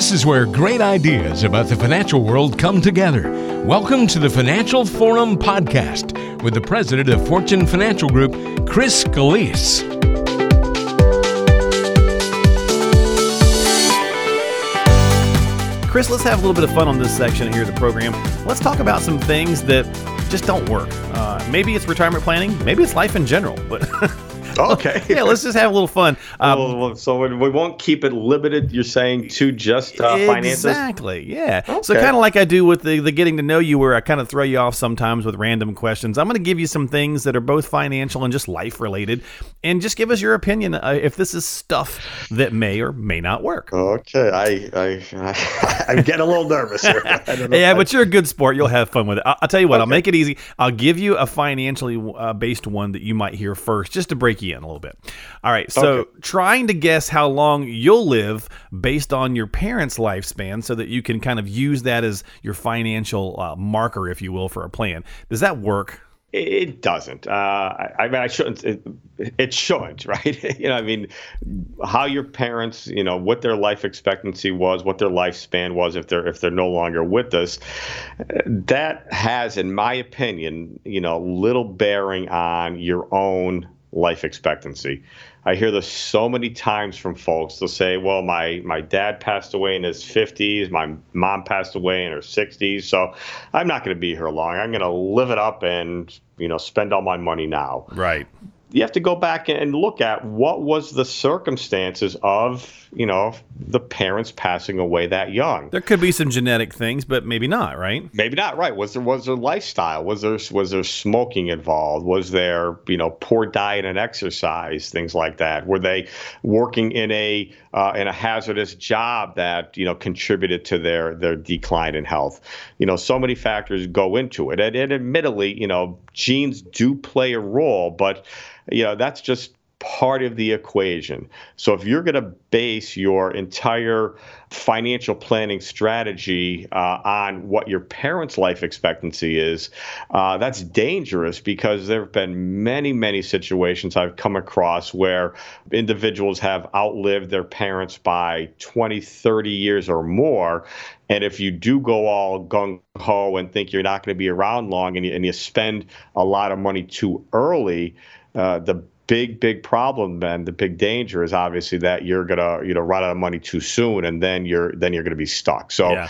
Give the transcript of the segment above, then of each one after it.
This is where great ideas about the financial world come together. Welcome to the Financial Forum Podcast with the president of Fortune Financial Group, Chris Scalise. Chris, let's have a little bit of fun on this section here of the program. Let's talk about some things that just don't work. Uh, maybe it's retirement planning, maybe it's life in general, but Okay. yeah, let's just have a little fun. Um, Well, well, so we we won't keep it limited. You're saying to just uh, finances. Exactly. Yeah. So kind of like I do with the, the getting to know you, where I kind of throw you off sometimes with random questions. I'm going to give you some things that are both financial and just life related, and just give us your opinion uh, if this is stuff that may or may not work. Okay, I, I, I, I'm getting a little nervous here. I don't know Yeah, if I- but you're a good sport. You'll have fun with it. I'll, I'll tell you what. I'll make it easy. I'll give you a financially uh, based one that you might hear first, just to break in a little bit. All right. So, Okay. trying to guess how long you'll live based on your parents' lifespan, so that you can kind of use that as your financial uh, marker, if you will, for a plan. Does that work? It doesn't. Uh, I, I mean, I shouldn't. It, it should, right? you know, I mean, how your parents, you know, what their life expectancy was, what their lifespan was, if they're if they're no longer with us, that has, in my opinion, you know, little bearing on your own life expectancy. I hear this so many times from folks. They'll say, "Well, my my dad passed away in his 50s, my mom passed away in her 60s, so I'm not going to be here long. I'm going to live it up and you know spend all my money now." Right. You have to go back and look at what was the circumstances of you know the parents passing away that young. There could be some genetic things, but maybe not. Right. maybe not right. Was there was there lifestyle? Was there was there smoking involved? Was there you know poor diet and exercise things like that? Were they working in a uh, in a hazardous job that you know contributed to their their decline in health? You know so many factors go into it. And, and admittedly you know genes do play a role but you know that's just part of the equation. So if you're going to base your entire financial planning strategy uh, on what your parents' life expectancy is, uh, that's dangerous because there have been many, many situations I've come across where individuals have outlived their parents by 20, 30 years or more. And if you do go all gung ho and think you're not going to be around long and you, and you spend a lot of money too early, uh, the big big problem then the big danger is obviously that you're gonna you know run out of money too soon and then you're then you're gonna be stuck so Yeah.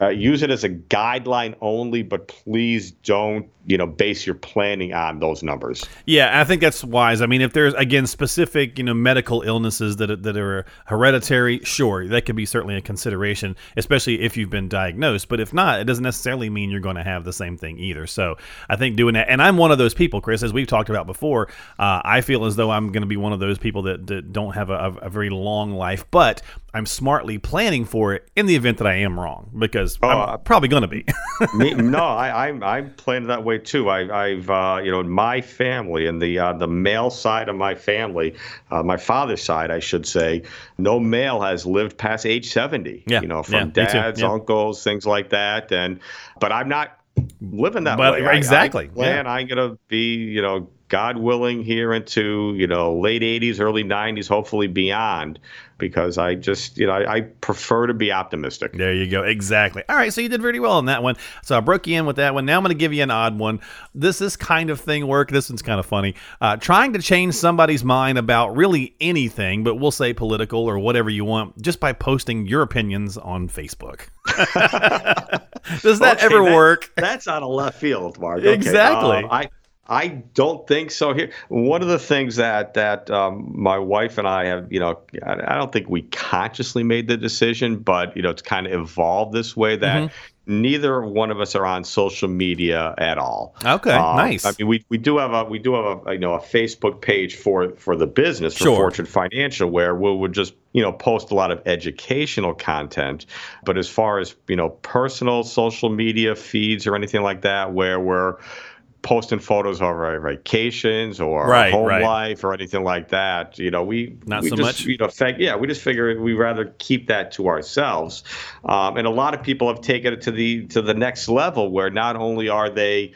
Uh, use it as a guideline only but please don't you know base your planning on those numbers Yeah, I think that's wise. I mean, if there's again specific, you know, medical illnesses that that are hereditary, sure, that could be certainly a consideration, especially if you've been diagnosed. But if not, it doesn't necessarily mean you're going to have the same thing either. So I think doing that, and I'm one of those people, Chris, as we've talked about before. Uh, I feel as though I'm going to be one of those people that, that don't have a, a very long life, but I'm smartly planning for it in the event that I am wrong, because uh, I'm probably going to be. Me, no, I, I'm I'm planning that way too. I, I've uh, you know in my family and the uh, the male side of my family, uh, my father's side, I should say, no male has lived past age seventy. Yeah, you know, from too, dads, yeah. uncles, things like that. And but I'm not living that But- way. Exactly, I, plan I'm gonna be you know God willing here into you know late 80s, early 90s, hopefully beyond, because I just you know I, I prefer to be optimistic. There you go. Exactly. All right. So you did pretty well on that one. So I broke you in with that one. Now I'm going to give you an odd one. This this kind of thing work. This one's kind of funny. Uh, trying to change somebody's mind about really anything, but we'll say political or whatever you want, just by posting your opinions on Facebook. Does that Okay, ever that- work? That's out of left field, Mark. Okay, Exactly. um, I I don't think so. Here, one of the things that that um, my wife and I have, you know, I I don't think we consciously made the decision, but you know, it's kind of evolved this way that. Mm-hmm. Neither one of us are on social media at all. Okay, Um, nice. I mean, we, we do have a we do have a you know a Facebook page for for the business for Sure. Fortune Financial where we would just you know post a lot of educational content. But as far as you know personal social media feeds or anything like that, where we're posting photos of our vacations or Right, home right. life or anything like that, you know, we Not we so just, much? You know, fact, yeah, we just figure we rather keep that to ourselves. Um, and a lot of people have taken it to the to the next level where not only are they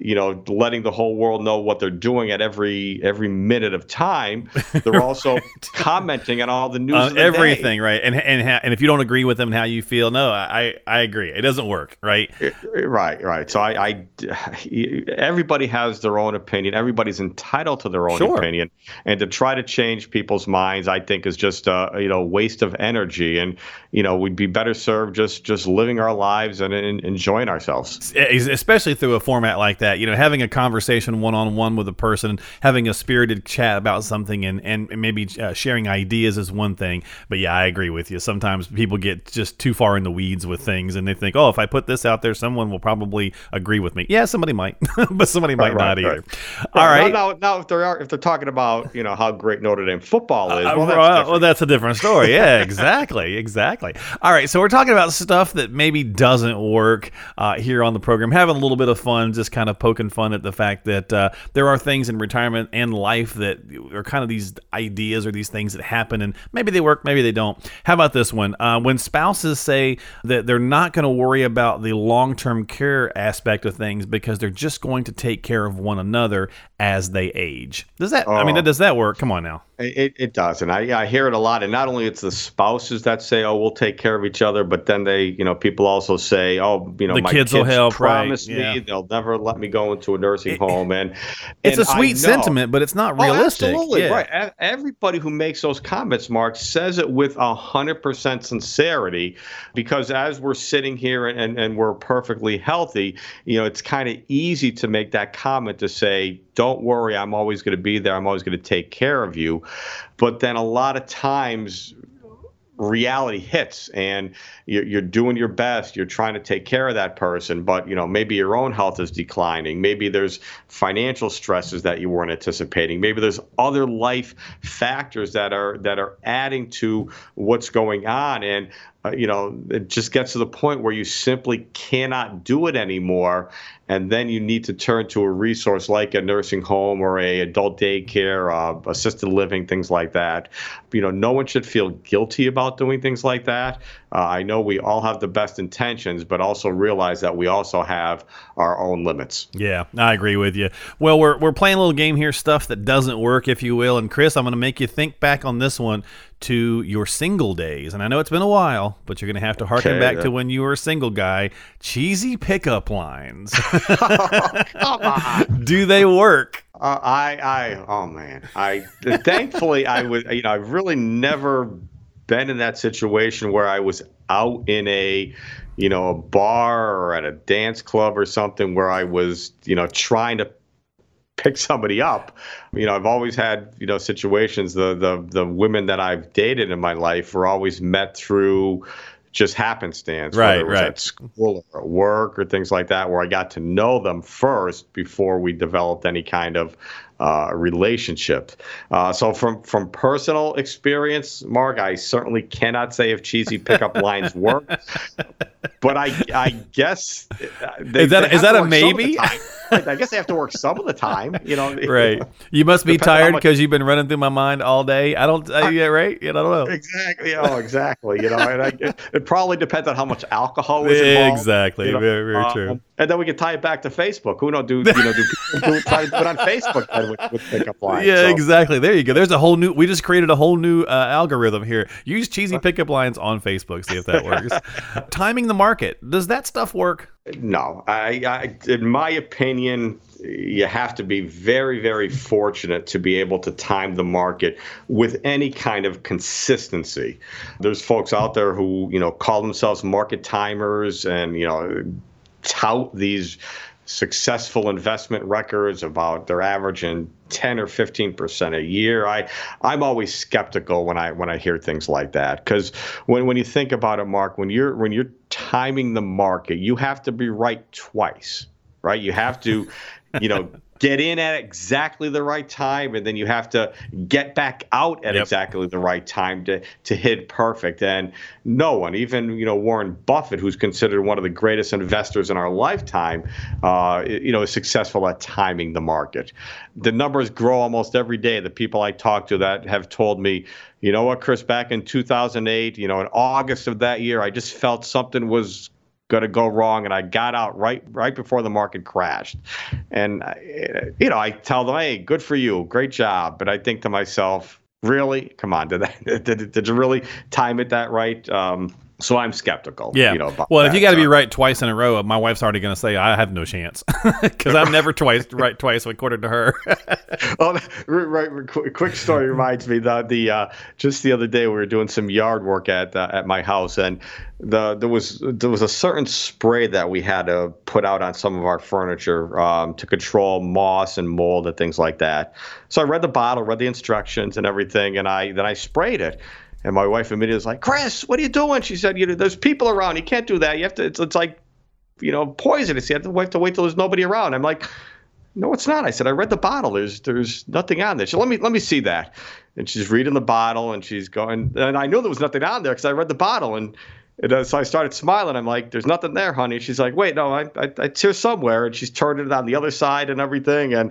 you know, letting the whole world know what they're doing at every every minute of time. They're also commenting on all the news, uh, everything, day. right? And and ha- and if you don't agree with them, how you feel, no, I I agree. It doesn't work, right? Right, right. So I, I everybody has their own opinion. Everybody's entitled to their own sure. opinion, and to try to change people's minds, I think, is just a you know waste of energy. And you know, we'd be better served just just living our lives and, and enjoying ourselves, especially through a format like that that. You know, having a conversation one on one with a person, having a spirited chat about something, and and maybe uh, sharing ideas is one thing. But yeah, I agree with you. Sometimes people get just too far in the weeds with things, and they think, oh, if I put this out there, someone will probably agree with me. Yeah, somebody might, but somebody might right, not right, either. Right. All right. Now, now, now, if they're if they're talking about you know how great Notre Dame football is, well, uh, that's, well, that's a different story. Yeah, exactly, exactly. All right, so we're talking about stuff that maybe doesn't work uh, here on the program, having a little bit of fun, just kind of poking fun at the fact that uh, there are things in retirement and life that are kind of these ideas or these things that happen, and maybe they work, maybe they don't. How about this one? Uh, when spouses say that they're not going to worry about the long term care aspect of things because they're just going to take care of one another as they age. Does that? Oh. I mean, oh. does that work? Come on now. It, it does, and I, I hear it a lot. And not only it's the spouses that say, "Oh, we'll take care of each other," but then they, you know, people also say, "Oh, you know, the my kids, kids will help." Promise right. me yeah. they'll never let me go to a nursing home, and it's and a sweet sentiment, but it's not oh, realistic. Oh, absolutely, yeah. right. Everybody who makes those comments, Mark, says it with a hundred percent sincerity, because as we're sitting here and, and, and we're perfectly healthy, you know, it's kind of easy to make that comment to say don't worry, I'm always going to be there. I'm always going to take care of you. But then a lot of times, reality hits and you're, you're, doing your best you're trying to take care of that person but you know maybe your own health is declining maybe there's financial stresses that you weren't anticipating maybe there's other life factors that are that are adding to what's going on. And uh, you know it just gets to the point where you simply cannot do it anymore and then you need to turn to a resource like a nursing home or a adult daycare, uh, assisted living, things like that. You know, no one should feel guilty about doing things like that. Uh, I know we all have the best intentions, but also realize that we also have our own limits. Yeah, I agree with you. Well, we're we're playing a little game here, stuff that doesn't work, if you will. And Chris, I'm going to make you think back on this one to your single days. And I know it's been a while, but you're going to have to harken okay, back to when you were a single guy. Cheesy pickup lines. oh, come on. Do they work? Uh, I, I, oh man, I thankfully I would, you know, I've really never been in that situation where I was out in a, you know, a bar or at a dance club or something where I was, you know, trying to pick somebody up. You know, I've always had, you know, situations the the the women that I've dated in my life were always met through just happenstance, right, right. at school or at work or things like that, where I got to know them first before we developed any kind of uh, relationship. Uh, so from from personal experience, Mark, I certainly cannot say if cheesy pickup lines work, but I I guess uh, they, is that is that a maybe? I guess they have to work some of the time. You know, right? You must be tired because you've been running through my mind all day. I don't. Uh, yeah, right. You know, I don't know. Exactly. Oh, exactly. You know, and I, it, it, probably depends on how much alcohol is involved. Exactly. You know? Very, very um, true. And then we can tie it back to Facebook. Who know? Do you know? Do people try to it on Facebook with, with pickup lines? Yeah, so. exactly. There you go. There's a whole new. We just created a whole new uh, algorithm here. Use cheesy pickup lines on Facebook. See if that works. Timing the market. Does that stuff work? No, I, I, in my opinion, you have to be very, very fortunate to be able to time the market with any kind of consistency. There's folks out there who, you know, call themselves market timers and, you know, tout these successful investment records about they're averaging 10 or 15 percent a year. I I'm always skeptical when I when I hear things like that because when when you think about it, Mark, when you're when you're timing the market, you have to be right twice, right? You have to, you know, get in at exactly the right time and then you have to get back out at yep. exactly the right time to to hit perfect. And no one even you know Warren Buffett who's considered one of the greatest investors in our lifetime uh, you know is successful at timing the market. The numbers grow almost every day. The people I talk to that have told me you know what Chris back in 2008 you know in August of that year I just felt something was going to go wrong, and I got out right right before the market crashed. And you know, I tell them, "Hey, good for you, great job." But I think to myself, really, come on, did that did, did you really time it that right? Um, so I'm skeptical. Yeah. You know, well, if you got to be right twice in a row, my wife's already going to say I have no chance because I'm never twice right twice according to her. oh, right, right, Quick story reminds me that the uh, just the other day we were doing some yard work at uh, at my house and the there was there was a certain spray that we had to put out on some of our furniture um, to control moss and mold and things like that. So I read the bottle, read the instructions and everything, and I then I sprayed it. And my wife immediately was like, Chris, what are you doing? She said, you know, there's people around. You can't do that. You have to, it's, it's like, you know, poisonous. You have to wait till there's nobody around. I'm like, no, it's not. I said, I read the bottle. There's there's nothing on there. She let me let me see that. And she's reading the bottle and she's going, and I knew there was nothing on there because I read the bottle and. It, uh, so I started smiling. I'm like, "There's nothing there, honey." She's like, "Wait, no, I, I, it's here somewhere." And she's turning it on the other side and everything. And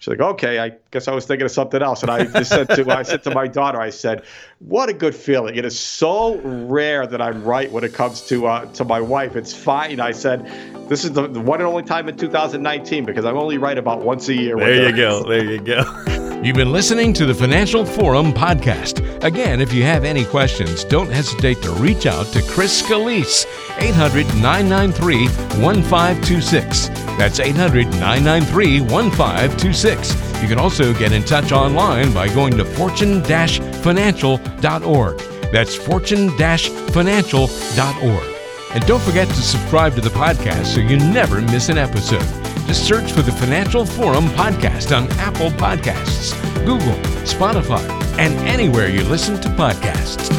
She's like, okay, I guess I was thinking of something else. And I just said to I said to my daughter, I said, what a good feeling. It is so rare that I'm right when it comes to uh, to my wife. It's fine. I said, this is the, the, one and only time in 2019 because I'm only right about once a year. There you go. There you go. You've been listening to the Financial Forum podcast. Again, if you have any questions, don't hesitate to reach out to Chris Scalise, 800 993 1526. That's 800 993 1526. You can also get in touch online by going to fortune financial.org. That's fortune financial.org. And don't forget to subscribe to the podcast so you never miss an episode. Search for the Financial Forum podcast on Apple Podcasts, Google, Spotify, and anywhere you listen to podcasts.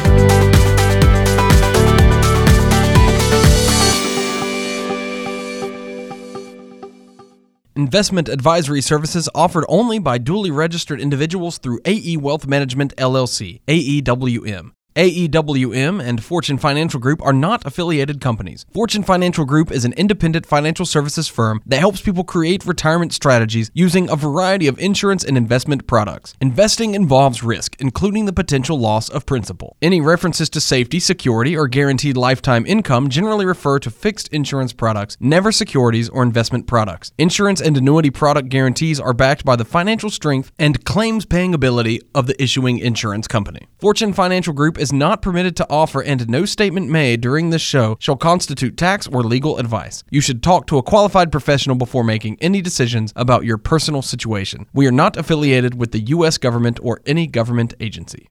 Investment advisory services offered only by duly registered individuals through AE Wealth Management LLC, AEWM. AEWM and Fortune Financial Group are not affiliated companies. Fortune Financial Group is an independent financial services firm that helps people create retirement strategies using a variety of insurance and investment products. Investing involves risk, including the potential loss of principal. Any references to safety, security, or guaranteed lifetime income generally refer to fixed insurance products, never securities or investment products. Insurance and annuity product guarantees are backed by the financial strength and claims paying ability of the issuing insurance company. Fortune Financial Group is not permitted to offer, and no statement made during this show shall constitute tax or legal advice. You should talk to a qualified professional before making any decisions about your personal situation. We are not affiliated with the U.S. government or any government agency.